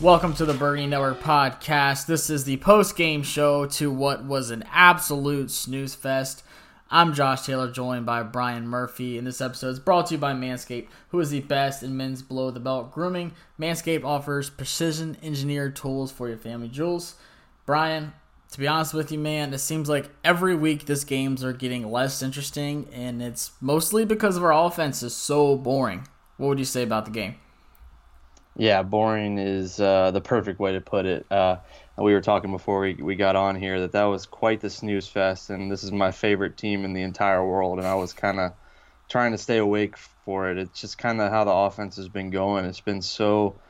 Welcome to the Birdie Network podcast. This is the post game show to what was an absolute snooze fest. I'm Josh Taylor, joined by Brian Murphy, and this episode is brought to you by Manscaped, who is the best in men's below the belt grooming. Manscaped offers precision engineered tools for your family jewels. Brian, to be honest with you, man, it seems like every week these games are getting less interesting, and it's mostly because of our offense is so boring. What would you say about the game? Yeah, boring is uh, the perfect way to put it. Uh, we were talking before we, we got on here that that was quite the snooze fest, and this is my favorite team in the entire world, and I was kind of trying to stay awake for it. It's just kind of how the offense has been going. It's been so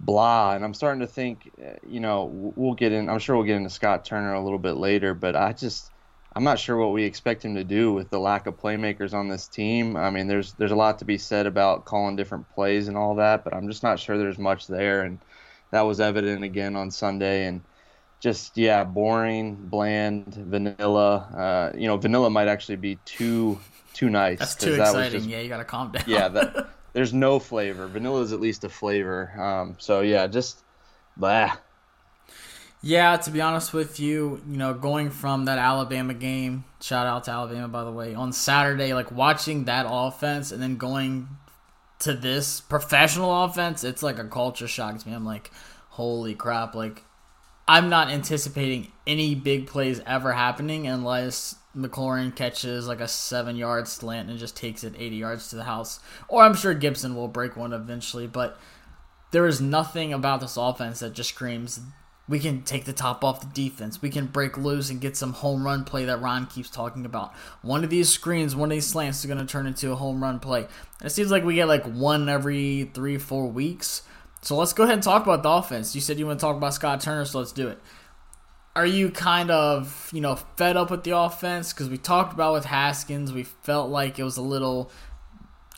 blah, and I'm starting to think, uh, you know, we'll get in. I'm sure we'll get into Scott Turner a little bit later, but I just I'm not sure what we expect him to do with the lack of playmakers on this team. I mean, there's there's a lot to be said about calling different plays and all that, but I'm just not sure there's much there, and that was evident again on Sunday. And just yeah, boring, bland, vanilla. Uh, you know, vanilla might actually be too too nice. That's too that exciting. Just, yeah, you gotta calm down. yeah, that, there's no flavor. Vanilla is at least a flavor. Um, so yeah, just blah. Yeah, to be honest with you, you know, going from that Alabama game, shout out to Alabama by the way, on Saturday, like watching that offense and then going to this professional offense, it's like a culture shock to me. I'm like, holy crap, like I'm not anticipating any big plays ever happening unless McLaurin catches like a seven yard slant and just takes it 80 yards to the house. Or I'm sure Gibson will break one eventually, but there is nothing about this offense that just screams we can take the top off the defense. We can break loose and get some home run play that Ron keeps talking about. One of these screens, one of these slants is going to turn into a home run play. It seems like we get like one every three, four weeks. So let's go ahead and talk about the offense. You said you want to talk about Scott Turner, so let's do it. Are you kind of, you know, fed up with the offense? Because we talked about with Haskins, we felt like it was a little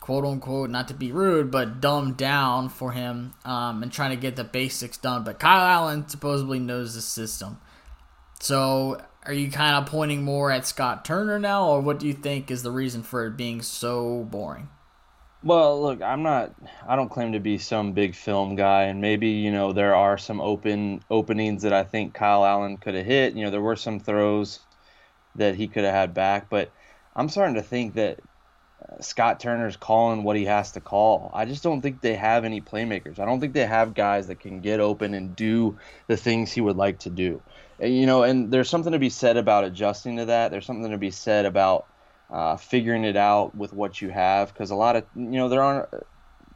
quote unquote, not to be rude, but dumbed down for him um, and trying to get the basics done. But Kyle Allen supposedly knows the system. So are you kind of pointing more at Scott Turner now, or what do you think is the reason for it being so boring? Well, look, I'm not. I don't claim to be some big film guy, and maybe you know there are some open openings that I think Kyle Allen could have hit. You know, there were some throws that he could have had back, but I'm starting to think that Scott Turner's calling what he has to call. I just don't think they have any playmakers. I don't think they have guys that can get open and do the things he would like to do. You know, and there's something to be said about adjusting to that. There's something to be said about uh, figuring it out with what you have because a lot of you know there aren't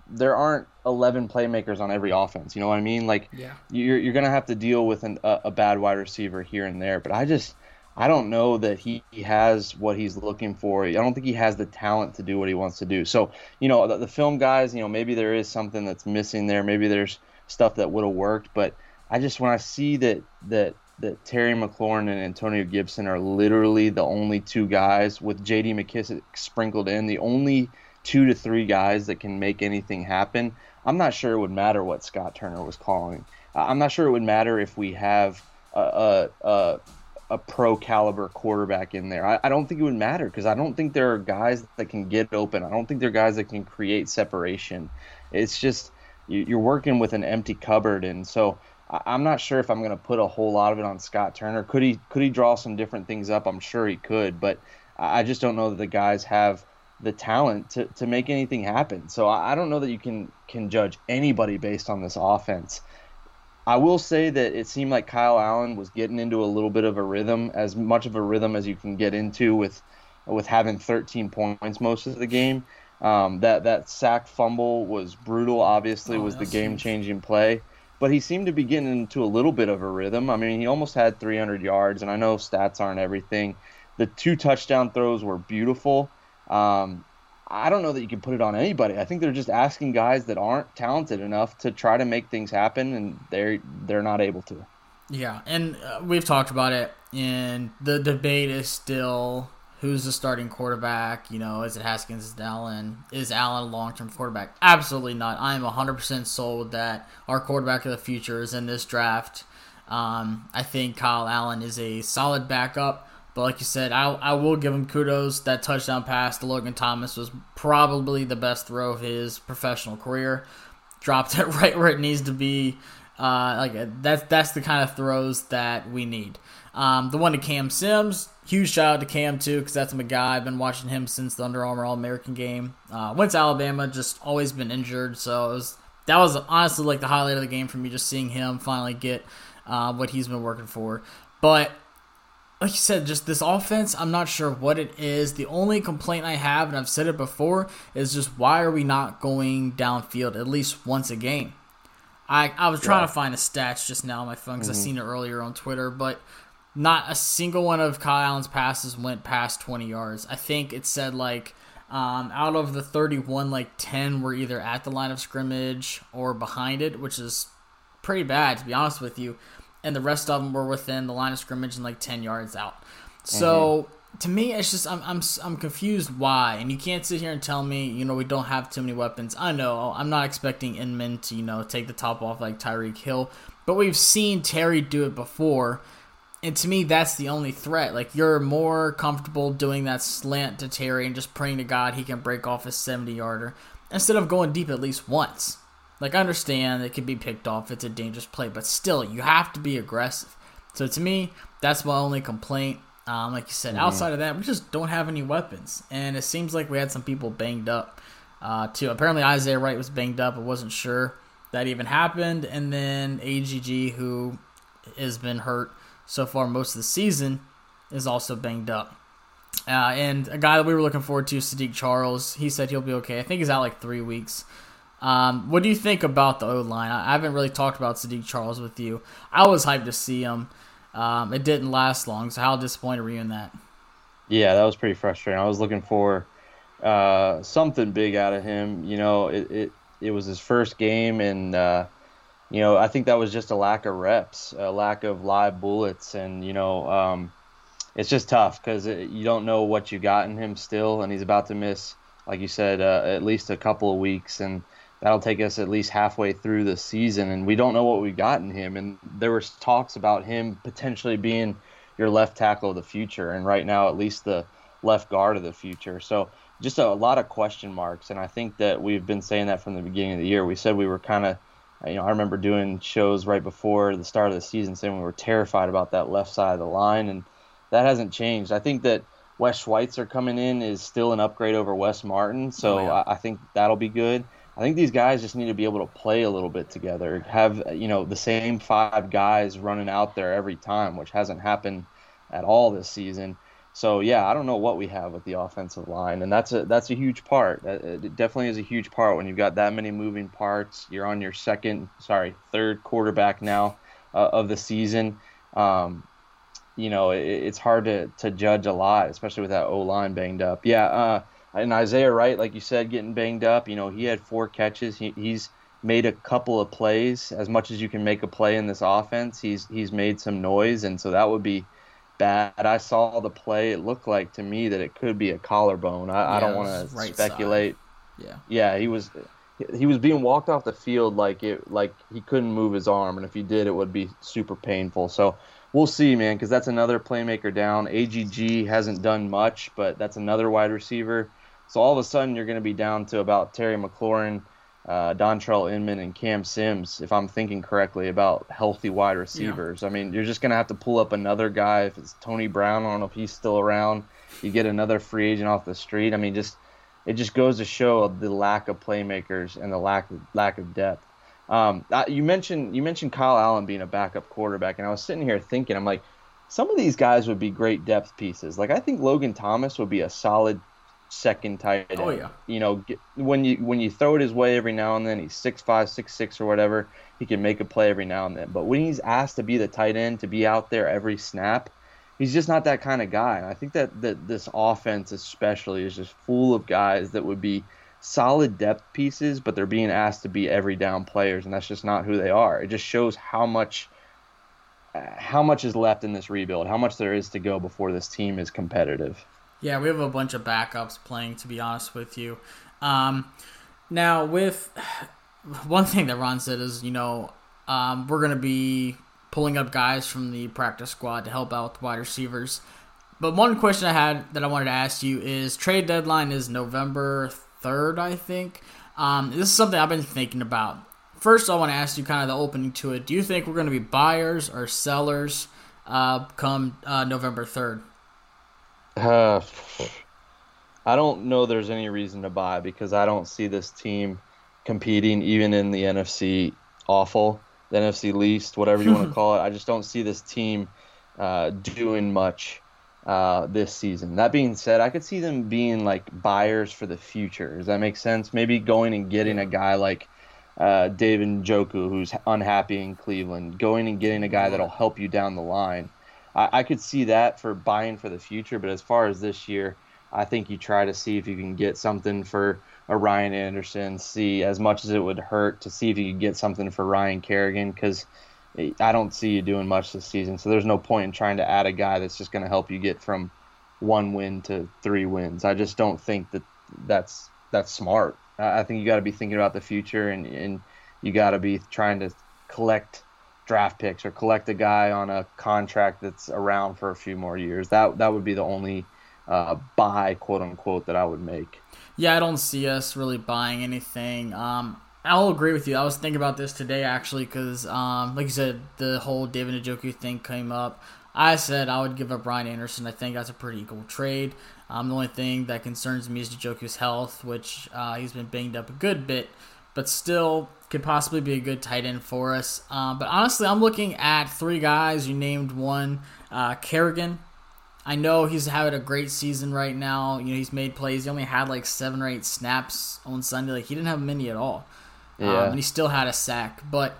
there aren't 11 playmakers on every offense. You know what I mean? Like yeah. you're you're gonna have to deal with an, a, a bad wide receiver here and there. But I just I don't know that he has what he's looking for. I don't think he has the talent to do what he wants to do. So, you know, the, the film guys, you know, maybe there is something that's missing there. Maybe there's stuff that would have worked. But I just, when I see that, that, that Terry McLaurin and Antonio Gibson are literally the only two guys with J.D. McKissick sprinkled in, the only two to three guys that can make anything happen. I'm not sure it would matter what Scott Turner was calling. I'm not sure it would matter if we have a, a, a a pro caliber quarterback in there. I, I don't think it would matter because I don't think there are guys that can get open. I don't think there are guys that can create separation. It's just you, are working with an empty cupboard, and so I, am not sure if I'm going to put a whole lot of it on Scott Turner. Could he could he draw some different things up? I'm sure he could, but I just don't know that the guys have the talent to, to make anything happen. So I, I don't know that you can can judge anybody based on this offense I will say that it seemed like Kyle Allen was getting into a little bit of a rhythm, as much of a rhythm as you can get into with with having 13 points most of the game. Um, that that sack fumble was brutal. Obviously, Oh, was the game changing play. But he seemed to be getting into a little bit of a rhythm. I mean, he almost had 300 yards, and I know stats aren't everything. The two touchdown throws were beautiful. Um, I don't know that you can put it on anybody. I think they're just asking guys that aren't talented enough to try to make things happen, and they're they're not able to. Yeah, and uh, we've talked about it, and the debate is still who's the starting quarterback. You know, is it Haskins? Is it Allen? Is Allen a long term quarterback? Absolutely not. I am 100% sold that our quarterback of the future is in this draft. Um, I think Kyle Allen is a solid backup. But like you said, I, I will give him kudos. That touchdown pass to Logan Thomas was probably the best throw of his professional career. Dropped it right where it needs to be. Uh, like that's that's the kind of throws that we need. Um, the one to Cam Sims, huge shout out to Cam too, because that's my guy. I've been watching him since the Under Armour All American game. Uh, went to Alabama, just always been injured, so it was that was honestly like the highlight of the game for me, just seeing him finally get uh, what he's been working for. But like you said, just this offense, I'm not sure what it is. The only complaint I have, and I've said it before, is just why are we not going downfield at least once a game? I, I was trying to find the stats just now on my phone because I seen it earlier on Twitter, but not a single one of Kyle Allen's passes went past 20 yards. I think it said like um, out of the 31, like 10 were either at the line of scrimmage or behind it, which is pretty bad to be honest with you. And the rest of them were within the line of scrimmage and like 10 yards out. Mm-hmm. So to me, it's just I'm I'm I'm confused why. And you can't sit here and tell me you know we don't have too many weapons. I know I'm not expecting Inman to you know take the top off like Tyreek Hill, but we've seen Terry do it before. And to me, that's the only threat. Like you're more comfortable doing that slant to Terry and just praying to God he can break off a 70 yarder instead of going deep at least once. Like I understand it could be picked off; it's a dangerous play, but still, you have to be aggressive. So to me, that's my only complaint. Um, like you said, outside of that, we just don't have any weapons, and it seems like we had some people banged up uh, too. Apparently, Isaiah Wright was banged up. I wasn't sure that even happened, and then AGG, who has been hurt so far most of the season, is also banged up. Uh, and a guy that we were looking forward to, Saahdiq Charles, he said he'll be okay. I think he's out like three weeks. Um, what do you think about the O line? I haven't really talked about Saahdiq Charles with you. I was hyped to see him. Um, it didn't last long, so how disappointed were you in that? Yeah, that was pretty frustrating. I was looking for uh, something big out of him. You know, it it, it was his first game, and uh, you know, I think that was just a lack of reps, a lack of live bullets, and you know, um, it's just tough because you don't know what you got in him still, and he's about to miss, like you said, uh, at least a couple of weeks, and that'll take us at least halfway through the season, and we don't know what we got in him. And there was talks about him potentially being your left tackle of the future, and right now, at least the left guard of the future. So just a, lot of question marks, and I think that we've been saying that from the beginning of the year. We said we were kind of, you know, I remember doing shows right before the start of the season saying we were terrified about that left side of the line, and that hasn't changed. I think that Wes Schweitzer coming in is still an upgrade over Wes Martin, so Oh, yeah. I, I think that'll be good. I think these guys just need to be able to play a little bit together, have you know the same five guys running out there every time, which hasn't happened at all this season. So yeah, I don't know what we have with the offensive line, and that's a that's a huge part. It definitely is a huge part when you've got that many moving parts. You're on your second, sorry, third quarterback now uh, of the season. Um, you know, it, it's hard to, to judge a lot, especially with that O line banged up. Yeah, uh, and Isaiah Wright, like you said, getting banged up. You know, he had four catches. He, he's made a couple of plays. As much as you can make a play in this offense, he's he's made some noise, and so that would be bad. I saw the play. It looked like to me that it could be a collarbone. I, I don't want to right speculate. Yeah. Yeah, he was he was being walked off the field like it like he couldn't move his arm, and if he did, it would be super painful. So we'll see, man, because that's another playmaker down. AGG hasn't done much, but that's another wide receiver. So all of a sudden, you're going to be down to about Terry McLaurin, uh, Dontrell Inman, and Cam Sims, if I'm thinking correctly about healthy wide receivers. I mean, you're just going to have to pull up another guy. If it's Tony Brown, I don't know if he's still around. You get another free agent off the street. I mean, just it just goes to show the lack of playmakers and the lack of, lack of depth. Um, you mentioned you mentioned Kyle Allen being a backup quarterback, and I was sitting here thinking, I'm like, some of these guys would be great depth pieces. Like I think Logan Thomas would be a solid second tight oh, end. Oh, yeah. You know, get, when you when you throw it his way every now and then, he's six five, six six or whatever. He can make a play every now and then. But when he's asked to be the tight end, to be out there every snap, he's just not that kind of guy. And I think that, that this offense especially is just full of guys that would be solid depth pieces, but they're being asked to be every down players, and that's just not who they are. It just shows how much how much is left in this rebuild, how much there is to go before this team is competitive. Yeah, we have a bunch of backups playing. To be honest with you, um, now with one thing that Ron said is, you know, um, we're gonna be pulling up guys from the practice squad to help out with wide receivers. But one question I had that I wanted to ask you is trade deadline is November third, I think. Um, this is something I've been thinking about. First, I want to ask you kind of the opening to it. Do you think we're going to be buyers or sellers uh, come uh, November third? Uh, I don't know there's any reason to buy because I don't see this team competing even in the NFC awful, the NFC least, whatever you want to call it. I just don't see this team uh, doing much uh, this season. That being said, I could see them being like buyers for the future. Does that make sense? Maybe going and getting a guy like uh, David Njoku, who's unhappy in Cleveland, going and getting a guy that'll help you down the line. I, I could see that for buying for the future, but as far as this year, I think you try to see if you can get something for a Ryan Anderson. See as much as it would hurt to see if you could get something for Ryan Kerrigan because eh, I don't see you doing much this season. So there's no point in trying to add a guy that's just going to help you get from one win to three wins. I just don't think that that's that's smart. I I think you got to be thinking about the future and and you got to be trying to collect draft picks or collect a guy on a contract that's around for a few more years. That that would be the only uh, buy, quote unquote, that I would make. Yeah, I don't see us really buying anything. Um, I'll agree with you. I was thinking about this today actually because, um, like you said, the whole David Njoku thing came up. I said I would give up Brian Anderson. I think that's a pretty equal trade. Um, the only thing that concerns me is Njoku's health, which uh, he's been banged up a good bit, but still could possibly be a good tight end for us. Um, but honestly, I'm looking at three guys. You named one, uh, Kerrigan. I know he's having a great season right now. You know, he's made plays. He only had like seven or eight snaps on Sunday. Like he didn't have many at all. Yeah. Um, and he still had a sack. But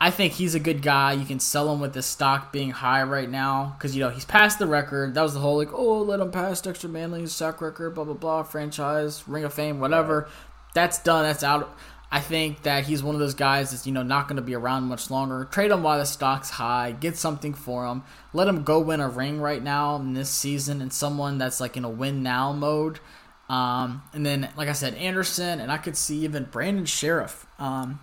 I think he's a good guy. You can sell him with the stock being high right now because you know he's past the record. That was the whole like, oh, let him pass Dexter Manley's sack record, blah blah blah, franchise, Ring of Fame, whatever. That's done. That's out. I think that he's one of those guys that's you know not going to be around much longer. Trade him while the stock's high. Get something for him. Let him go win a ring right now in this season, and someone that's like in a win now mode. Um, and then, like I said, Anderson, and I could see even Brandon Scherff,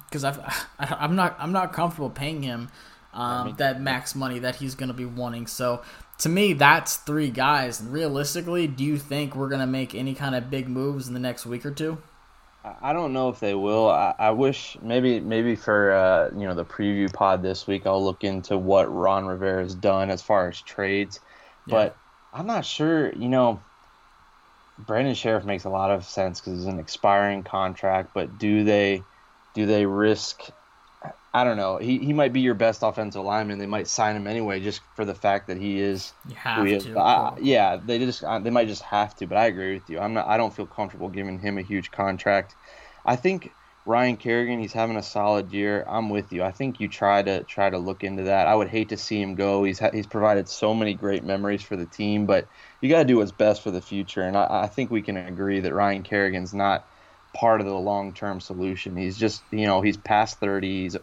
because I've I, I'm not I'm not comfortable paying him um, that max money that he's going to be wanting. So to me, that's three guys. And realistically, do you think we're going to make any kind of big moves in the next week or two? I don't know if they will. I, I wish maybe maybe for uh, you know the preview pod this week I'll look into what Ron Rivera has done as far as trades, but I'm not sure. You know, Brandon Scherff makes a lot of sense because it's an expiring contract, but do they do they risk? I don't know. He he might be your best offensive lineman. They might sign him anyway just for the fact that he is. You have is. to. I, yeah, they just uh, they might just have to. But I agree with you. I'm not. I don't feel comfortable giving him a huge contract. I think Ryan Kerrigan, he's having a solid year. I'm with you. I think you try to try to look into that. I would hate to see him go. He's ha- he's provided so many great memories for the team, but you got to do what's best for the future. And I, I think we can agree that Ryan Kerrigan's not part of the long term solution. He's just you know he's past 30. He's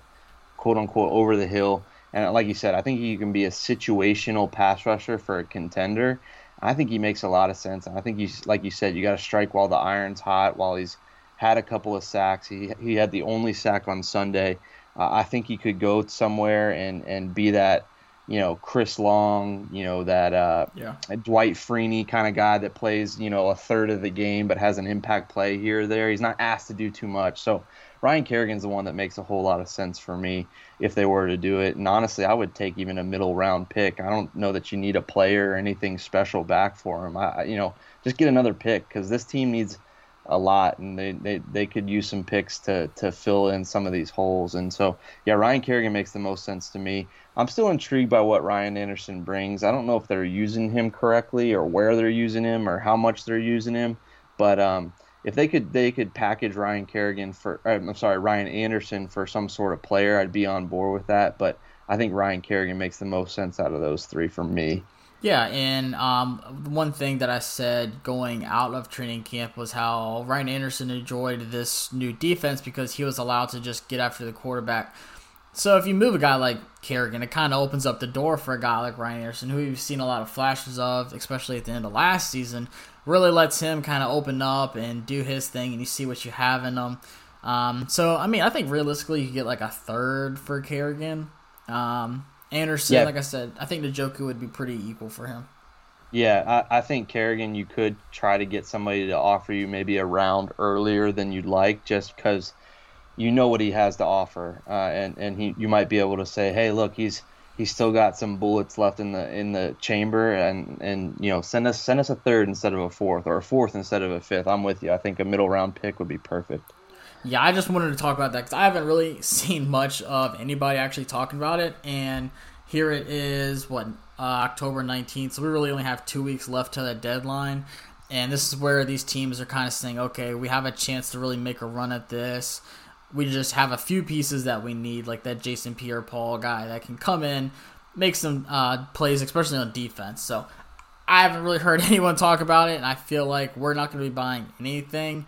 quote unquote over the hill. And like you said, I think he can be a situational pass rusher for a contender. I think he makes a lot of sense. And I think he's like you said, you got to strike while the iron's hot. While he's had a couple of sacks, he he had the only sack on Sunday. Uh, I think he could go somewhere and and be that you know Chris Long, you know that uh, Yeah. Dwight Freeney kind of guy that plays you know a third of the game but has an impact play here or there. He's not asked to do too much. So Ryan Kerrigan's the one that makes a whole lot of sense for me if they were to do it. And honestly, I would take even a middle round pick. I don't know that you need a player or anything special back for him. I I- you know just get another pick because this team needs a lot, and they, they, they could use some picks to to fill in some of these holes. And so, yeah, Ryan Kerrigan makes the most sense to me. I'm still intrigued by what Ryan Anderson brings. I don't know if they're using him correctly or where they're using him or how much they're using him, but um, if they could they could package Ryan Kerrigan for uh, I'm sorry Ryan Anderson for some sort of player, I'd be on board with that. But I think Ryan Kerrigan makes the most sense out of those three for me. Yeah, and um, one thing that I said going out of training camp was how Ryan Anderson enjoyed this new defense because he was allowed to just get after the quarterback. So if you move a guy like Kerrigan, it kind of opens up the door for a guy like Ryan Anderson, who we've seen a lot of flashes of, especially at the end of last season. Really lets him kind of open up and do his thing, and you see what you have in him. Um, so I mean, I think realistically, you get like a third for Kerrigan. Um, Anderson, Yeah. like I said, I think Njoku would be pretty equal for him. Yeah, I, I think Kerrigan, you could try to get somebody to offer you maybe a round earlier than you'd like, just because you know what he has to offer, uh, and and he you might be able to say, hey, look, he's he's still got some bullets left in the in the chamber, and and you know send us send us a third instead of a fourth, or a fourth instead of a fifth. I'm with you. I think a middle round pick would be perfect. Yeah, I just wanted to talk about that because I haven't really seen much of anybody actually talking about it. And here it is, what, uh, October 19th. So we really only have two weeks left to the deadline. And this is where these teams are kind of saying, okay, we have a chance to really make a run at this. We just have a few pieces that we need, like that Jason Pierre Paul guy that can come in, make some uh, plays, especially on defense. So I haven't really heard anyone talk about it, and I feel like we're not going to be buying anything.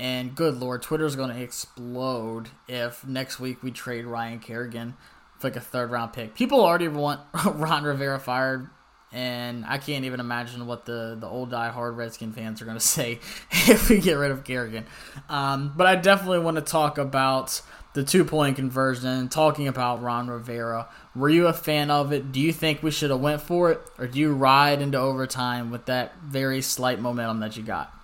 And good lord, Twitter's going to explode if next week we trade Ryan Kerrigan for like a third round pick. People already want Ron Rivera fired, and I can't even imagine what the, the old die-hard Redskin fans are going to say if we get rid of Kerrigan. Um, but I definitely want to talk about the two point conversion, talking about Ron Rivera. Were you a fan of it? Do you think we should have went for it, or do you ride into overtime with that very slight momentum that you got?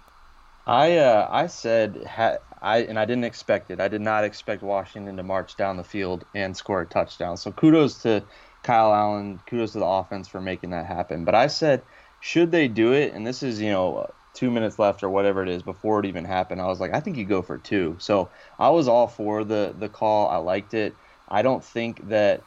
I uh, I said ha- I and I didn't expect it. I did not expect Washington to march down the field and score a touchdown. So kudos to Kyle Allen, kudos to the offense for making that happen. But I said, should they do it? And this is you know two minutes left or whatever it is before it even happened. I was like, I think you go for two. So I was all for the the call. I liked it. I don't think that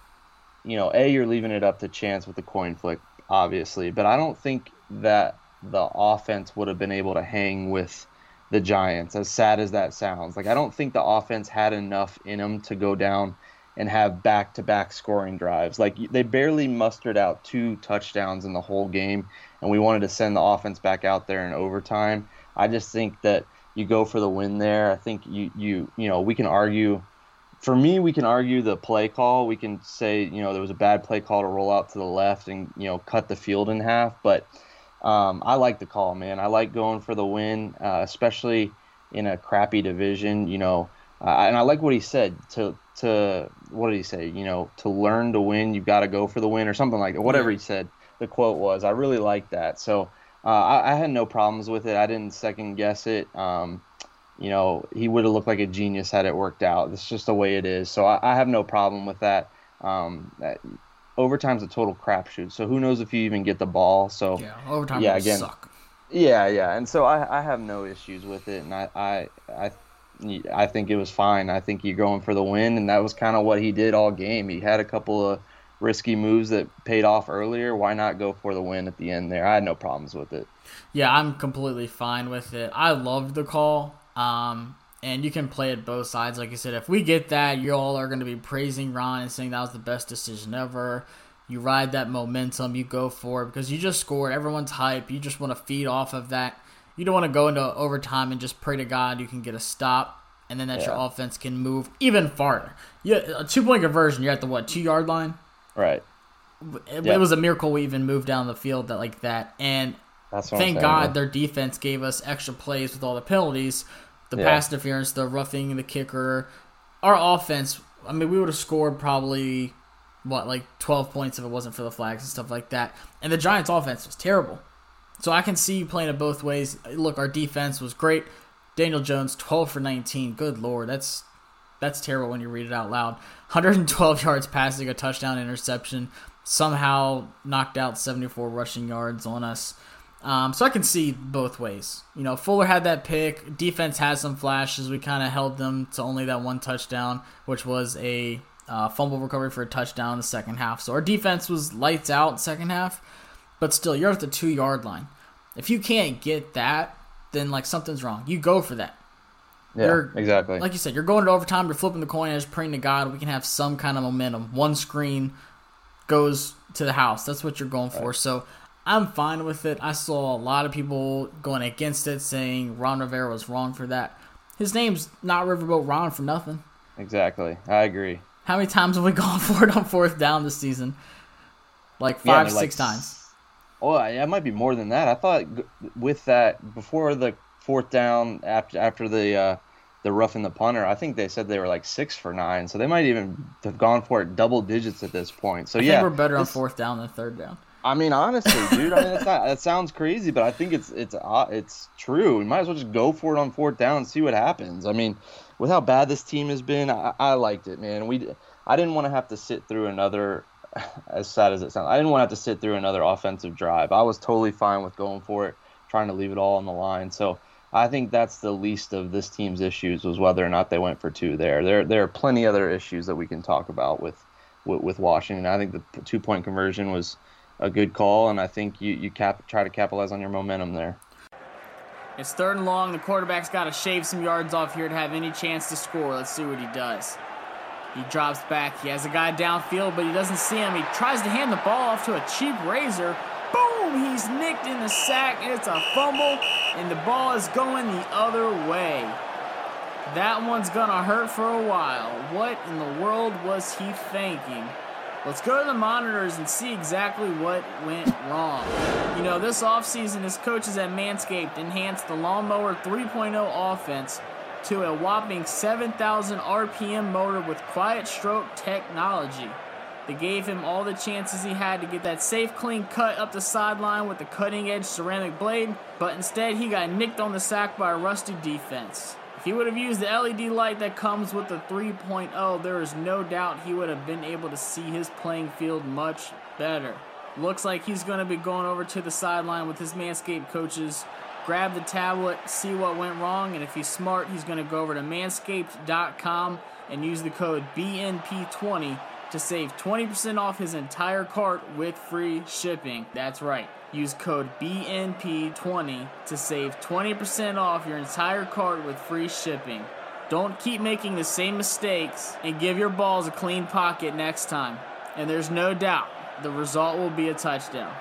you know, a you're leaving it up to chance with the coin flick, obviously, but I don't think that the offense would have been able to hang with the Giants. As sad as that sounds, like I don't think the offense had enough in them to go down and have back-to-back scoring drives. Like they barely mustered out two touchdowns in the whole game, and we wanted to send the offense back out there in overtime. I just think that you go for the win there. I think you you you know we can argue for me, we can argue the play call. We can say, you know, there was a bad play call to roll out to the left and, you know, cut the field in half. But um, I like the call, man. I like going for the win, uh, especially in a crappy division, you know. Uh, and I like what he said to, to, what did he say? You know, to learn to win, you've got to go for the win or something like that. Whatever he said, the quote was. I really like that. So uh, I, I had no problems with it. I didn't second guess it. Um, you know, he would have looked like a genius had it worked out. It's just the way it is. So I, I have no problem with that. Um, that. Overtime's a total crapshoot. So who knows if you even get the ball? So Yeah, overtime Yeah, again, suck. yeah, yeah. And so I, I have no issues with it, and I, I, I, I think it was fine. I think you're going for the win, and that was kind of what he did all game. He had a couple of risky moves that paid off earlier. Why not go for the win at the end there? I had no problems with it. Yeah, I'm completely fine with it. I loved the call. Um, and you can play it both sides. Like I said, if we get that, you all are going to be praising Ron and saying that was the best decision ever. You ride that momentum, you go for it because you just scored. Everyone's hype. You just want to feed off of that. You don't want to go into overtime and just pray to God you can get a stop, and then that your offense can move even farther. Yeah, a two point conversion. You're at the what two yard line. Right. It, Yeah. it was a miracle we even moved down the field that like that. And That's thank God their defense gave us extra plays with all the penalties, the Yeah. pass interference, the roughing the kicker. Our offense, I mean, we would have scored probably what like 12 points if it wasn't for the flags and stuff like that. And the Giants' offense was terrible. So I can see you playing it both ways. Look, our defense was great. Daniel Jones 12 for 19. Good lord, that's that's terrible when you read it out loud. 112 yards passing, a touchdown interception. Somehow knocked out 74 rushing yards on us. Um, so I can see both ways. You know, Fuller had that pick. Defense had some flashes. We kind of held them to only that one touchdown, which was a uh, fumble recovery for a touchdown in the second half. So our defense was lights out second half, but still, you're at the two yard line. If you can't get that, then like something's wrong. You go for that. Yeah, You're- exactly. Like you said, you're going to overtime. You're flipping the coin and just praying to God we can have some kind of momentum. One screen goes to the house. That's what you're going for. So I'm fine with it. I saw a lot of people going against it, saying Ron Rivera was wrong for that. His name's not Riverboat Ron for nothing. exactly. I agree. How many times have we gone for it on fourth down this season? Like Yeah, five, mean, like, six times. Oh, yeah, it might be more than that. I thought with that before the fourth down after after the uh, the roughing the punter, I think they said they were like six for nine, so they might even have gone for it double digits at this point. So I yeah, think we're better on fourth down than third down. I mean, honestly, dude, I mean, it's not, that sounds crazy, but I think it's it's uh, it's true. We might as well just go for it on fourth down and see what happens. I mean, with how bad this team has been, I, I liked it, man. We I didn't want to have to sit through another, as sad as it sounds, I didn't want to have to sit through another offensive drive. I was totally fine with going for it, trying to leave it all on the line. So. I think that's the least of this team's issues was whether or not they went for two there. There, there are plenty other issues that we can talk about with, with, with Washington. I think the two point conversion was a good call, and I think you you cap try to capitalize on your momentum there. It's third and long. The quarterback's got to shave some yards off here to have any chance to score. Let's see what he does. He drops back. He has a guy downfield, but he doesn't see him. He tries to hand the ball off to a cheap razor. Boom! He's nicked in the sack. It's a fumble, and the ball is going the other way. That one's gonna hurt for a while. What in the world was he thinking? Let's go to the monitors and see exactly what went wrong. You know, this offseason, his coaches at Manscaped enhanced the Lawnmower 3.0 offense to a whopping 7,000 RPM motor with quiet stroke technology. They gave him all the chances he had to get that safe, clean cut up the sideline with the cutting edge ceramic blade, but instead he got nicked on the sack by a rusty defense. If he would have used the LED light that comes with the 3.0, there is no doubt he would have been able to see his playing field much better. Looks like he's going to be going over to the sideline with his Manscaped coaches, grab the tablet, see what went wrong, and if he's smart, he's going to go over to manscaped.com and use the code BNP20 to save 20% off his entire cart with free shipping. That's right. Use code BNP20 to save 20% off your entire cart with free shipping. Don't keep making the same mistakes and give your balls a clean pocket next time. And there's no doubt the result will be a touchdown.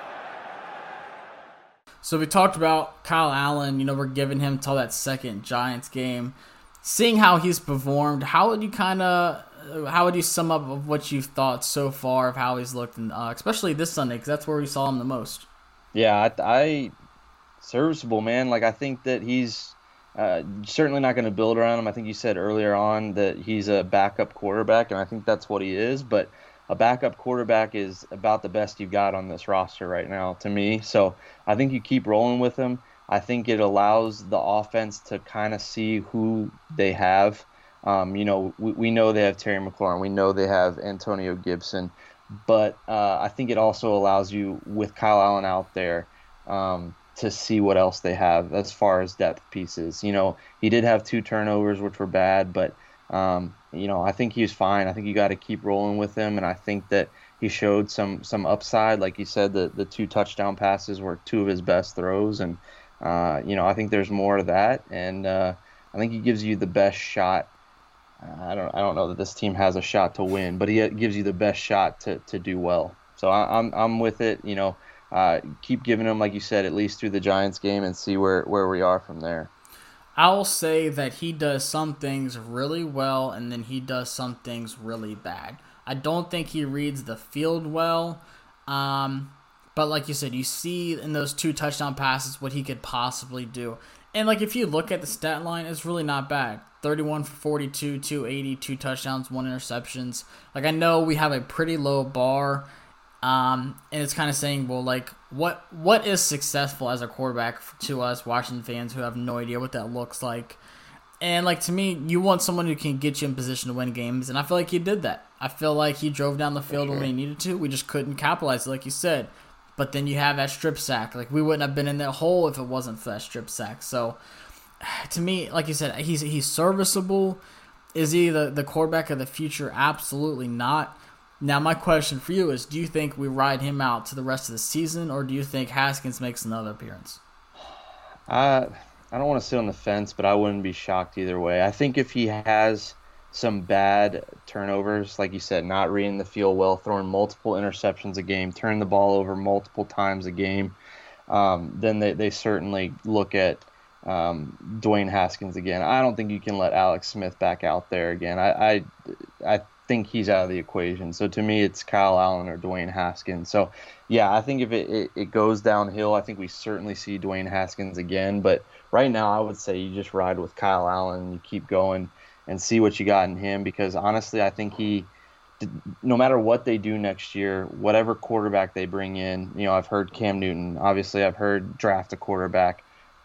So we talked about Kyle Allen. You know, we're giving him till that second Giants game. Seeing how he's performed, how would you kind of, how would you sum up of what you've thought so far of how he's looked, in, uh, especially this Sunday, because that's where we saw him the most. Yeah, I, I serviceable man. Like I think that he's uh, certainly not going to build around him. I think you said earlier on that he's a backup quarterback, and I think that's what he is. But a backup quarterback is about the best you've got on this roster right now, to me. So I think you keep rolling with him. I think it allows the offense to kind of see who they have. Um, you know, we, we know they have Terry McLaurin. We know they have Antonio Gibson. But uh, I think it also allows you, with Kyle Allen out there, um, to see what else they have as far as depth pieces. You know, he did have two turnovers, which were bad, but um, you know, I think he's fine. I think you got to keep rolling with him, and I think that he showed some some upside. Like you said, the the two touchdown passes were two of his best throws, and uh, you know, I think there's more to that, and uh, I think he gives you the best shot. I don't I don't know that this team has a shot to win, but he gives you the best shot to, to do well. So I, I'm I'm with it. You know, uh, keep giving him like you said at least through the Giants game and see where where we are from there. I will say that he does some things really well and then he does some things really bad. I don't think he reads the field well. Um, but like you said, you see in those two touchdown passes what he could possibly do. And like if you look at the stat line, it's really not bad. 31 for 42, 280, two touchdowns, one interceptions. Like I know we have a pretty low bar. Um, and it's kind of saying, well, like, what what is successful as a quarterback to us Washington fans who have no idea what that looks like? And like to me, you want someone who can get you in position to win games, and I feel like he did that. I feel like he drove down the field when he needed to. We just couldn't capitalize, like you said. But then you have that strip sack. Like we wouldn't have been in that hole if it wasn't for that strip sack. So to me, like you said, he's he's serviceable. Is he the, the quarterback of the future? Absolutely not. Now my question for you is do you think we ride him out to the rest of the season or do you think Haskins makes another appearance? I I don't want to sit on the fence, but I wouldn't be shocked either way. I think if he has some bad turnovers, like you said, not reading the field well, throwing multiple interceptions a game, turning the ball over multiple times a game, um, then they, they certainly look at um, Dwayne Haskins again. I don't think you can let Alex Smith back out there again. I, I, I think he's out of the equation. So to me, it's Kyle Allen or Dwayne Haskins. So yeah, I think if it, it, it goes downhill, I think we certainly see Dwayne Haskins again. But right now, I would say you just ride with Kyle Allen you keep going and see what you got in him because honestly, I think he, no matter what they do next year, whatever quarterback they bring in, you know, I've heard Cam Newton, obviously, I've heard draft a quarterback.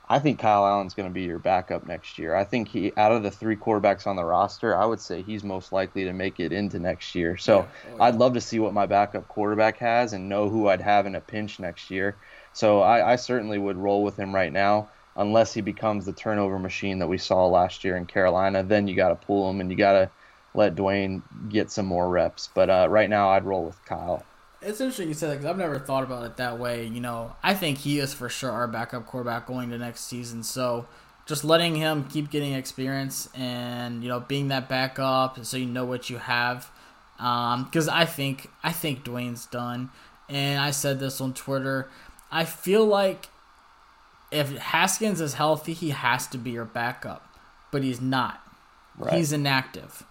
I think Kyle Allen's going to be your backup next year. I think he, out of the three quarterbacks on the roster, I would say he's most likely to make it into next year. So yeah. Oh, yeah. I'd love to see what my backup quarterback has and know who I'd have in a pinch next year. So I, I certainly would roll with him right now unless he becomes the turnover machine that we saw last year in Carolina. Then you got to pull him and you got to let Dwayne get some more reps. But uh, right now, I'd roll with Kyle. It's interesting you said that because I've never thought about it that way. You know, I think he is for sure our backup quarterback going to next season. So just letting him keep getting experience and you know being that backup, so you know what you have. Because um, I think I think Dwayne's done, and I said this on Twitter. I feel like if Haskins is healthy, he has to be your backup, but he's not. Right. He's inactive.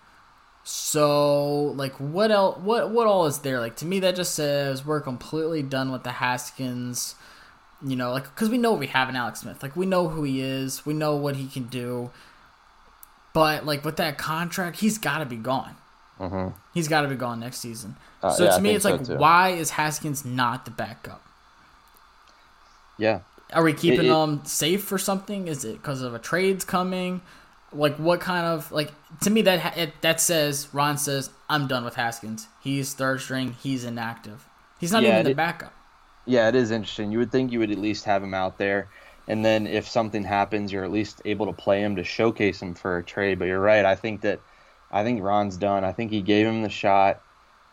So, like, what else? What what all is there? Like to me, that just says we're completely done with the Haskins. You know, like because we know we have an Alex Smith. Like we know who he is. We know what he can do. But like with that contract, he's got to be gone. Mm-hmm. He's got to be gone next season. Uh, so yeah, to me, it's like, why is Haskins not the backup? Yeah, are we keeping it, it, them safe for something? Is it because of a trade's coming? Like what kind of like to me that it, that says Ron says I'm done with Haskins. He's third string. He's inactive. He's not yeah, even the backup. Yeah, it is interesting. You would think you would at least have him out there, and then if something happens, you're at least able to play him to showcase him for a trade. But you're right. I think that I think Ron's done. I think he gave him the shot.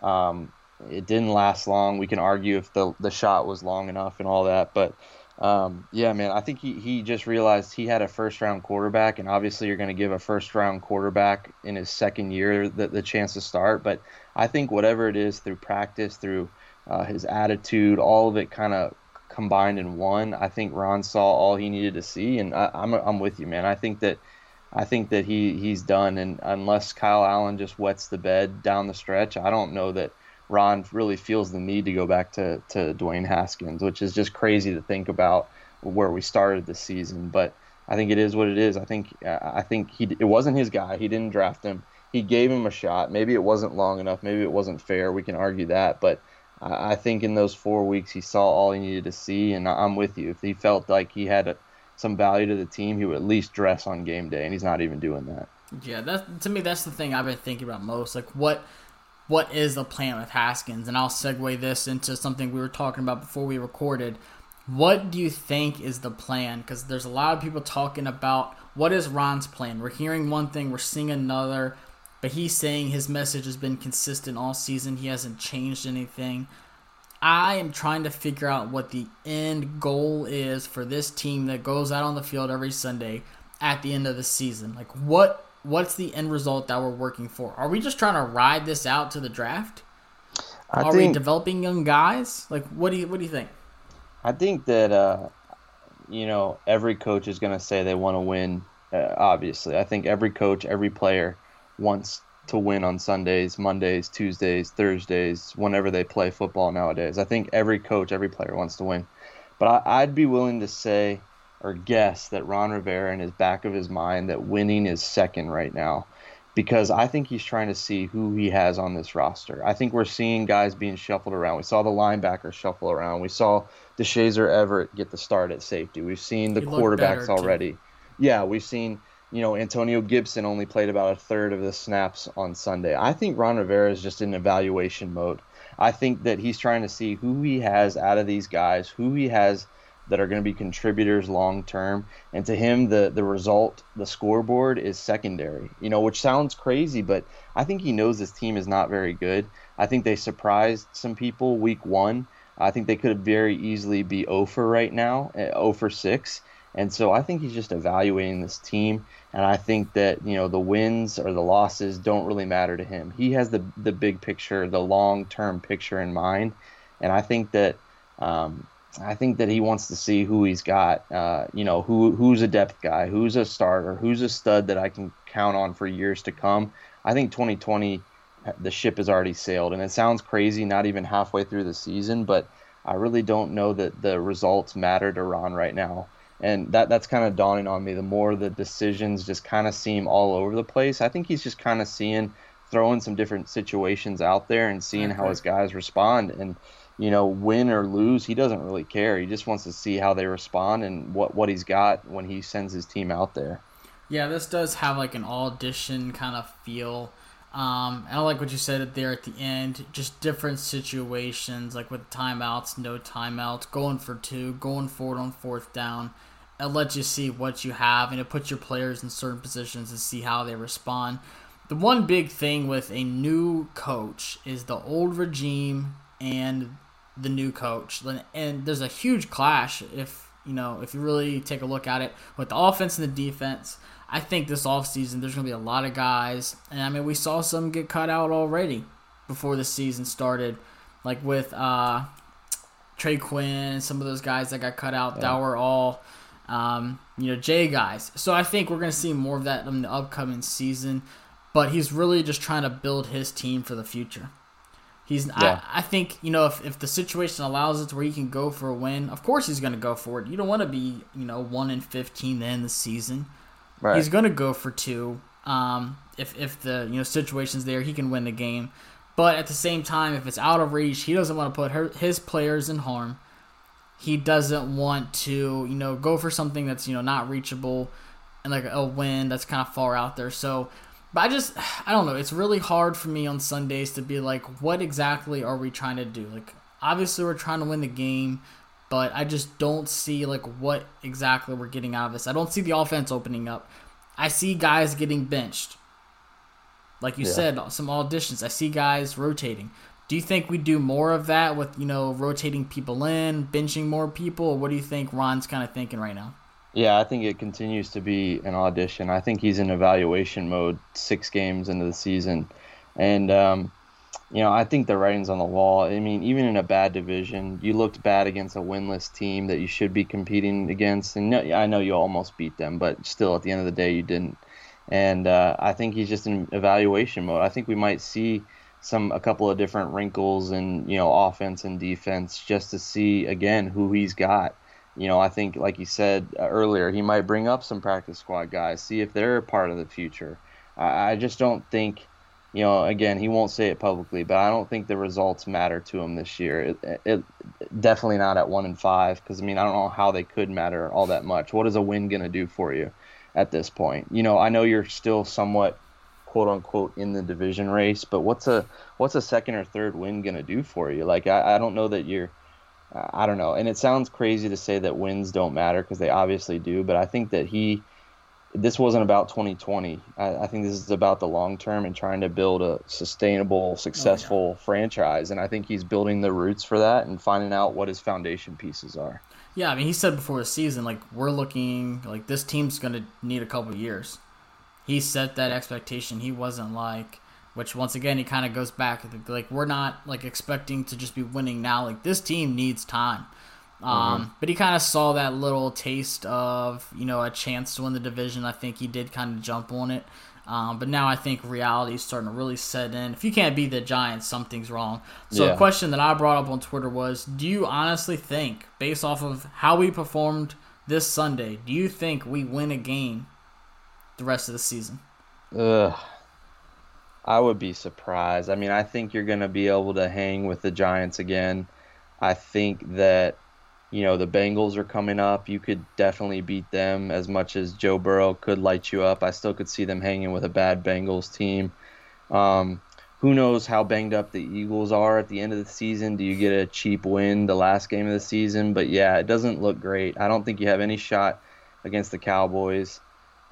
Um, it didn't last long. We can argue if the the shot was long enough and all that, but um, yeah, man, I think he, he just realized he had a first round quarterback, and obviously you're going to give a first round quarterback in his second year the, the chance to start. But I think whatever it is through practice, through uh, his attitude, all of it kind of combined in one. I think Ron saw all he needed to see, and I, I'm I'm with you, man. I think that I think that he he's done, and unless Kyle Allen just wets the bed down the stretch, I don't know that Ron really feels the need to go back to, to Dwayne Haskins, which is just crazy to think about where we started the season. But I think it is what it is. I think uh, I think he it wasn't his guy. He didn't draft him. He gave him a shot. Maybe it wasn't long enough. Maybe it wasn't fair. We can argue that, but I think in those four weeks he saw all he needed to see, and I'm with you. If he felt like he had a, some value to the team, he would at least dress on game day, and he's not even doing that. Yeah, that to me that's the thing I've been thinking about most. Like what what is the plan with Haskins? And I'll segue this into something we were talking about before we recorded. What do you think is the plan? Because there's a lot of people talking about what is Ron's plan. We're hearing one thing, we're seeing another, but he's saying his message has been consistent all season. He hasn't changed anything. I am trying to figure out what the end goal is for this team that goes out on the field every Sunday at the end of the season. Like, what what's the end result that we're working for? Are we just trying to ride this out to the draft? I Are think, we developing young guys? Like, what do you what do you think? I think that uh, you know every coach is going to say they want to win. Uh, obviously, I think every coach, every player wants to win on Sundays, Mondays, Tuesdays, Thursdays, whenever they play football nowadays. I think every coach, every player wants to win. But I, I'd be willing to say or guess that Ron Rivera in his back of his mind that winning is second right now because I think he's trying to see who he has on this roster. I think we're seeing guys being shuffled around. We saw the linebackers shuffle around. We saw Deshazor Everett get the start at safety. We've seen the quarterbacks already. Too. Yeah, we've seen, you know, Antonio Gibson only played about a third of the snaps on Sunday. I think Ron Rivera is just in evaluation mode. I think that he's trying to see who he has out of these guys, who he has that are going to be contributors long term. And to him, the the result, the scoreboard is secondary. You know, which sounds crazy, but I think he knows this team is not very good. I think they surprised some people week one. I think they could very easily be 0 for right now, 0 for 6. And so I think he's just evaluating this team. And I think that, you know, the wins or the losses don't really matter to him. He has the, the big picture, the long term picture in mind. And I think that um, I think that he wants to see who he's got. Uh, you know, who who's a depth guy, who's a starter, who's a stud that I can count on for years to come. I think 2020, the ship has already sailed, and it sounds crazy, not even halfway through the season, but I really don't know that the results matter to Ron right now. And that that's kind of dawning on me. The more the decisions just kind of seem all over the place, I think he's just kind of seeing, throwing some different situations out there and seeing how his guys respond. And you know, win or lose, he doesn't really care. He just wants to see how they respond and what what he's got when he sends his team out there. Yeah, this does have like an audition kind of feel. Um, and I like what you said there at the end. Just different situations, like with timeouts, no timeouts, going for two, going forward on fourth down. It lets you see what you have, and it puts your players in certain positions and see how they respond. The one big thing with a new coach is the old regime and the new coach, and there's a huge clash if you know if you really take a look at it with the offense and the defense. I think this offseason there's going to be a lot of guys, and I mean we saw some get cut out already before the season started, like with uh, Trey Quinn and some of those guys that got cut out yeah. that were all. Um, you know, J guys. So I think we're going to see more of that in the upcoming season. But he's really just trying to build his team for the future. He's. Yeah. I, I think you know if, if the situation allows it to where he can go for a win, of course he's going to go for it. You don't want to be you know one in fifteen to end the season. Right. He's going to go for two. Um, if if the you know situation's there, he can win the game. But at the same time, if it's out of reach, he doesn't want to put her, his players in harm. He doesn't want to you know go for something that's you know not reachable and like a win that's kind of far out there. So but I just, I don't know. It's really hard for me on Sundays to be like, what exactly are we trying to do? Like, obviously, we're trying to win the game, but I just don't see like what exactly we're getting out of this. I don't see the offense opening up. I see guys getting benched. Like you yeah. said, some auditions. I see guys rotating. Do you think we do more of that with, you know, rotating people in, benching more people, or what do you think Ron's kind of thinking right now? Yeah, I think it continues to be an audition. I think he's in evaluation mode six games into the season. And, um, you know, I think the writing's on the wall. I mean, even in a bad division, you looked bad against a winless team that you should be competing against. And I know you almost beat them, but still, at the end of the day, you didn't. And uh, I think he's just in evaluation mode. I think we might see some a couple of different wrinkles in you know offense and defense just to see again who he's got you know, I think, like you said uh, earlier, he might bring up some practice squad guys, see if they're a part of the future. I, I just don't think, you know, again, he won't say it publicly, but I don't think the results matter to him this year. It, it, it definitely not at one and five, because I mean, I don't know how they could matter all that much. What is a win going to do for you at this point? You know, I know you're still somewhat quote unquote in the division race, but what's a what's a second or third win going to do for you? Like, I, I don't know that you're I don't know. And it sounds crazy to say that wins don't matter because they obviously do, but I think that he, this wasn't about 2020. I, I think this is about the long term and trying to build a sustainable, successful oh, yeah. franchise. And I think he's building the roots for that and finding out what his foundation pieces are. Yeah, I mean, he said before the season, like, we're looking, like, this team's going to need a couple years. He set that expectation. He wasn't like, which once again he kind of goes back like we're not like expecting to just be winning now like this team needs time um, mm-hmm. but he kind of saw that little taste of you know a chance to win the division i think he did kind of jump on it um, but now I think reality is starting to really set in. If you can't beat the Giants, something's wrong. So yeah. a question that I brought up on Twitter was: Do you honestly think, based off of how we performed this Sunday, do you think we win a game the rest of the season? Ugh. I would be surprised. I mean, I think you're going to be able to hang with the Giants again. I think that, you know, the Bengals are coming up. You could definitely beat them as much as Joe Burrow could light you up. I still could see them hanging with a bad Bengals team. Um, who knows how banged up the Eagles are at the end of the season? Do you get a cheap win the last game of the season? But yeah, it doesn't look great. I don't think you have any shot against the Cowboys.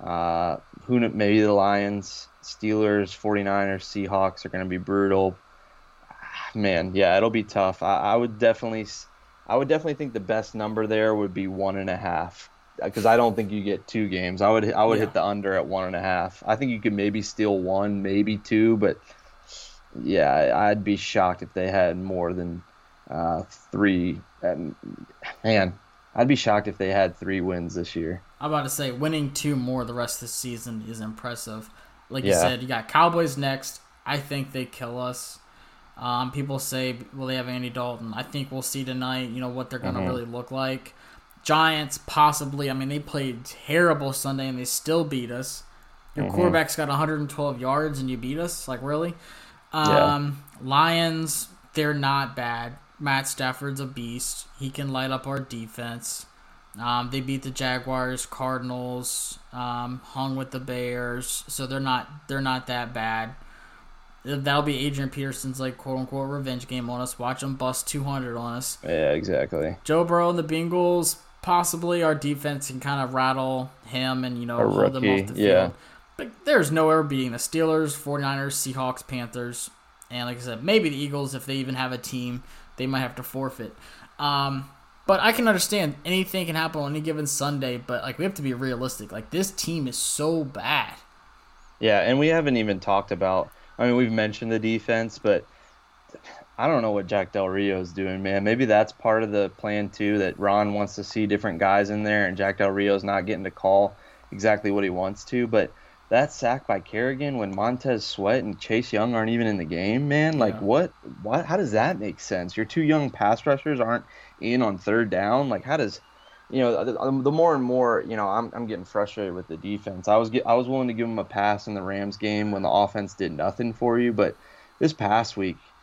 Uh, who maybe the Lions, Steelers, 49ers, Seahawks are going to be brutal. Ah, Man, yeah, it'll be tough. I, I would definitely, I would definitely think the best number there would be one and a half because I don't think you get two games. I would, I would Yeah. hit the under at one and a half. I think you could maybe steal one, maybe two, but yeah, I'd be shocked if they had more than uh, three. And, man, I'd be shocked if they had three wins this year. I'm about to say winning two more the rest of the season is impressive. Like you said, you got Cowboys next. I think they kill us. Um, people say, will they have Andy Dalton? I think we'll see tonight. You know what they're gonna Mhm. really look like. Giants possibly. I mean, they played terrible Sunday and they still beat us. Your Mhm. quarterback's got 112 yards and you beat us. Like really? Yeah. Um, Lions, they're not bad. Matt Stafford's a beast. He can light up our defense. Um, they beat the Jaguars, Cardinals, um, hung with the Bears, so they're not they're not that bad. That'll be Adrian Peterson's like quote unquote revenge game on us. Watch him bust 200 on us. Yeah, exactly. Joe Burrow and the Bengals, possibly our defense can kind of rattle him and you know A hold them off the yeah. field. But there's no nowhere beating the Steelers, 49ers, Seahawks, Panthers, and like I said, maybe the Eagles if they even have a team, they might have to forfeit. Um, but I can understand anything can happen on any given Sunday, but like we have to be realistic. Like this team is so bad. Yeah, and we haven't even talked about. I mean, we've mentioned the defense, but I don't know what Jack Del Rio is doing, man. Maybe that's part of the plan too. That Ron wants to see different guys in there, and Jack Del Rio's not getting to call exactly what he wants to. But that sack by Kerrigan when Montez Sweat and Chase Young aren't even in the game, man. Like Yeah. what? What? How does that make sense? Your two young pass rushers aren't in on third down. Like how does you know, the, um, the more and more, you know, I'm, I'm getting frustrated with the defense. I was get, I was willing to give them a pass in the Rams game when the offense did nothing for you, but this past week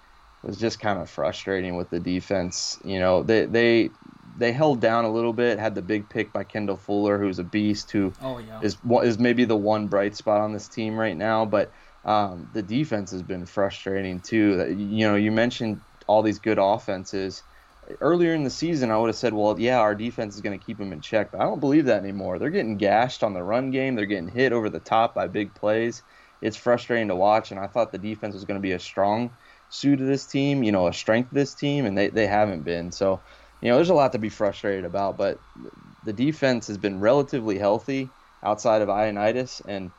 was just kind of frustrating with the defense. You know, they they they held down a little bit, had the big pick by Kendall Fuller, who's a beast, who Oh yeah. is is maybe the one bright spot on this team right now. But um, the defense has been frustrating too. You know, you mentioned all these good offenses. Earlier in the season, I would have said, well, yeah, our defense is going to keep them in check. But I don't believe that anymore. They're getting gashed on the run game. They're getting hit over the top by big plays. It's frustrating to watch. And I thought the defense was going to be a strong suit of this team, you know, a strength of this team, and they, they haven't been. So, you know, there's a lot to be frustrated about. But the defense has been relatively healthy outside of Ioannidis, and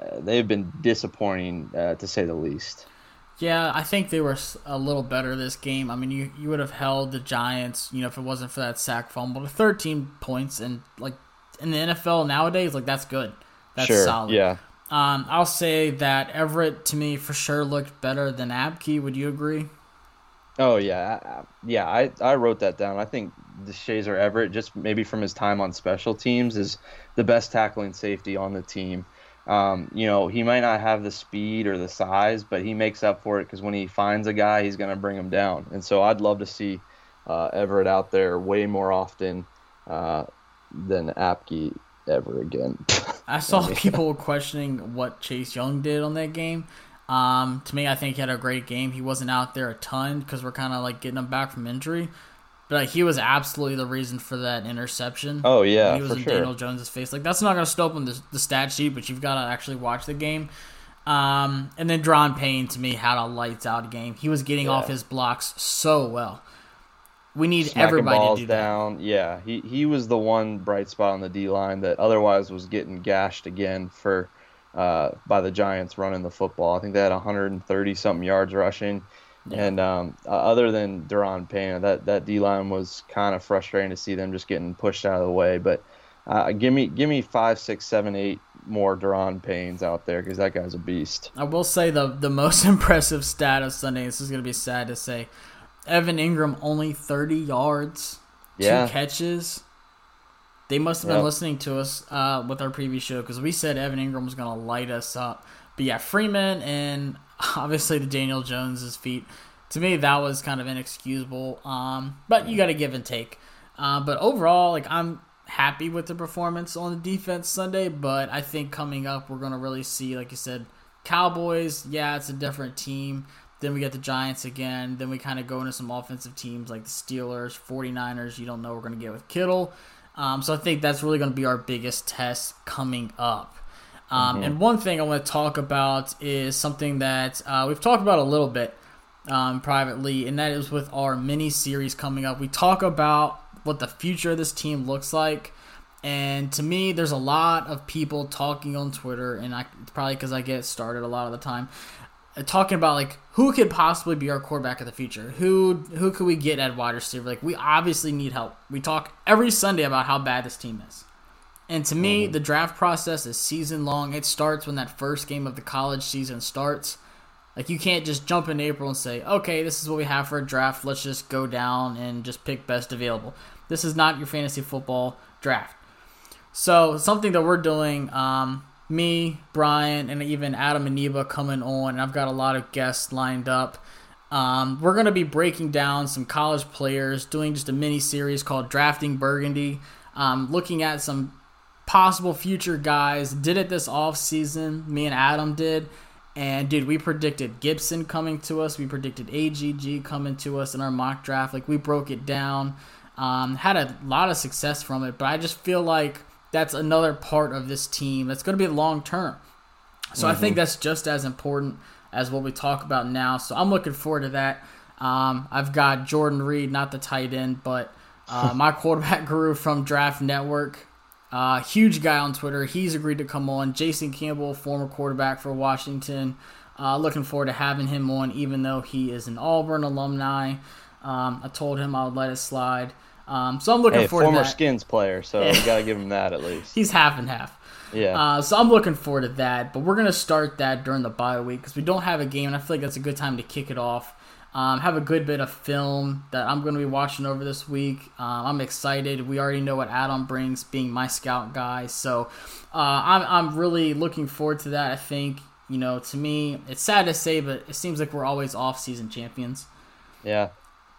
uh, they've been disappointing uh, to say the least. Yeah, I think they were a little better this game. I mean, you you would have held the Giants, you know, if it wasn't for that sack fumble to 13 points, and like in the NFL nowadays, like that's good. That's sure, solid. yeah, Um, I'll say that Everett to me for sure looked better than Apke. Would you agree? Oh yeah, yeah. I, I wrote that down. I think Deshazor Everett, just maybe from his time on special teams, is the best tackling safety on the team. Um, you know, he might not have the speed or the size, but he makes up for it because when he finds a guy, he's going to bring him down. And so I'd love to see uh, Everett out there way more often uh, than Apke ever again. I saw people questioning what Chase Young did on that game. Um, to me, I think he had a great game. He wasn't out there a ton because we're kind of like getting him back from injury. But like, he was absolutely the reason for that interception. Oh, yeah, when he was in sure. Daniel Jones's face. Like that's not gonna show up on the, the stat sheet, but you've got to actually watch the game. Um, and then Daron Payne to me had a lights out game. He was getting Yeah. off his blocks so well. We need smacking everybody balls to do that. down. Yeah, he he was the one bright spot on the D line that otherwise was getting gashed again for uh, by the Giants running the football. I think they had 130 something yards rushing, and um, uh, other than Daron Payne, that that D line was kind of frustrating to see them just getting pushed out of the way. But uh, give me give me five, six, seven, eight more Daron Paynes out there because that guy's a beast. I will say the the most impressive stat of Sunday. This is gonna be sad to say. Evan Engram only 30 yards, Yeah. two catches. They must have been Yep. listening to us uh, with our previous show because we said Evan Engram was gonna light us up. But yeah, Freeman and obviously the Daniel Jones's feet. To me, that was kind of inexcusable. Um, but you got to give and take. Uh, but overall, like I'm happy with the performance on the defense Sunday. But I think coming up, we're gonna really see, like you said, Cowboys, yeah, it's a different team. Then we get the Giants again. Then we kind of go into some offensive teams like the Steelers, 49ers. You don't know what we're going to get with Kittle. Um, so I think that's really going to be our biggest test coming up. Um, And one thing I want to talk about is something that uh, we've talked about a little bit um, privately, and that is with our mini series coming up. We talk about what the future of this team looks like. And to me, there's a lot of people talking on Twitter, and I probably because I get started a lot of the time, uh, talking about like who could possibly be our quarterback of the future. Who who could we get at wide receiver? Like we obviously need help. We talk every Sunday about how bad this team is. And to me, the draft process is season long. It starts when that first game of the college season starts. Like you can't just jump in April and say, "Okay, this is what we have for a draft. Let's just go down and just pick best available." This is not your fantasy football draft. So something that we're doing, um, me, Brian, and even Adam and Neba coming on, and I've got a lot of guests lined up. Um, we're going to be breaking down some college players, doing just a mini series called Drafting Burgundy, um, looking at some possible future guys. Did it this off season. Me and Adam did. And dude, we predicted Gibson coming to us. We predicted AGG coming to us in our mock draft. Like we broke it down. Um, had a lot of success from it, but I just feel like that's another part of this team that's going to be long term. So I think that's just as important as what we talk about now. So I'm looking forward to that. Um, I've got Jordan Reed, not the tight end, but uh, my quarterback guru from Draft Network. Uh, huge guy on Twitter. He's agreed to come on. Jason Campbell, former quarterback for Washington. Uh, looking forward to having him on, even though he is an Auburn alumni. Um, I told him I would let it slide. Um, so I'm looking Hey, forward former to that. Skins player, so you gotta give him that at least. He's half and half. Yeah. Uh, so I'm looking forward to that, but we're gonna start that during the bye week because we don't have a game, and I feel like that's a good time to kick it off. Um, have a good bit of film that I'm gonna be watching over this week. Um, I'm excited. We already know what Adam brings, being my scout guy, so uh, I'm I'm really looking forward to that. I think you know, to me, it's sad to say, but it seems like we're always off-season champions. Yeah,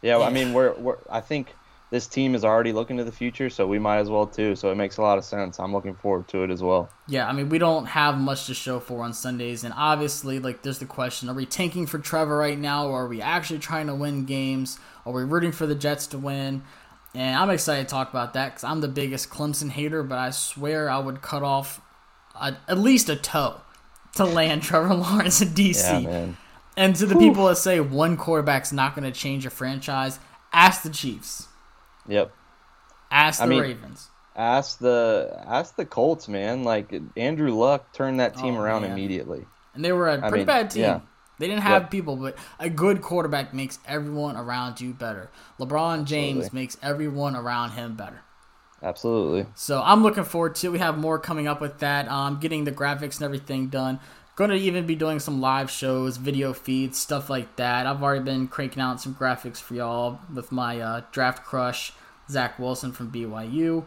yeah. well, I mean, we're, we're I think this team is already looking to the future, so we might as well too. So it makes a lot of sense. I'm looking forward to it as well. Yeah, I mean, we don't have much to show for on Sundays, and obviously, like, there's the question: Are we tanking for Trevor right now, or are we actually trying to win games? Are we rooting for the Jets to win? And I'm excited to talk about that because I'm the biggest Clemson hater, but I swear I would cut off a, at least a toe to land Trevor Lawrence in DC. Yeah, man. And to the people that say one quarterback's not going to change a franchise, ask the Chiefs, Yep. ask the I mean- Ravens. Ask the ask the Colts, man. Like Andrew Luck turned that team Oh, around man. immediately. And they were a pretty mean, bad team. yeah. They didn't have Yep. people, but a good quarterback makes everyone around you better. LeBron James Absolutely. makes everyone around him better. Absolutely. So I'm looking forward to. it. We have more coming up with that. Um, getting the graphics and everything done. Going to even be doing some live shows, video feeds, stuff like that. I've already been cranking out some graphics for y'all with my uh, draft crush, Zach Wilson from BYU.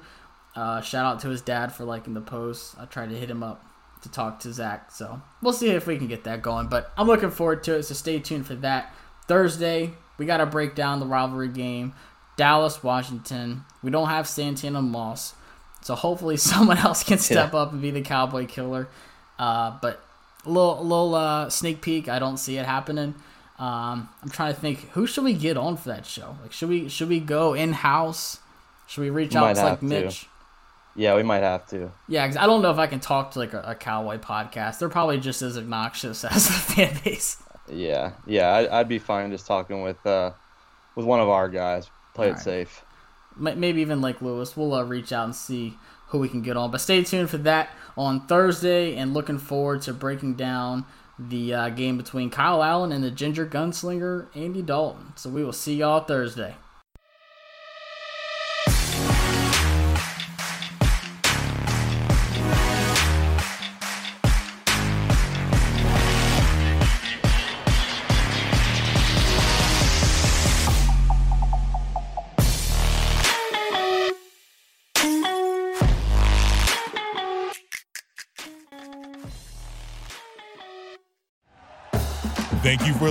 Uh, shout out to his dad for liking the post. I tried to hit him up to talk to Zach, so we'll see if we can get that going. But I'm looking forward to it, so stay tuned for that. Thursday, we got to break down the rivalry game. Dallas, Washington. We don't have Santana Moss, so hopefully someone else can step up and be the Cowboy killer. Uh, but little, little uh, sneak peek. I don't see it happening. Um, I'm trying to think who should we get on for that show. Like, should we should we go in house? Should we reach We out to like to. Mitch? Yeah, we might have to. Yeah, cause I don't know if I can talk to like a, a cowboy podcast. They're probably just as obnoxious as the fan base. Yeah, yeah. I, I'd be fine just talking with uh with one of our guys. Play it Alright. safe. Maybe even like Lewis. We'll uh, reach out and see who we can get on. But stay tuned for that on Thursday, and looking forward to breaking down the uh, game between Kyle Allen and the Ginger Gunslinger Andy Dalton. So we will see y'all Thursday.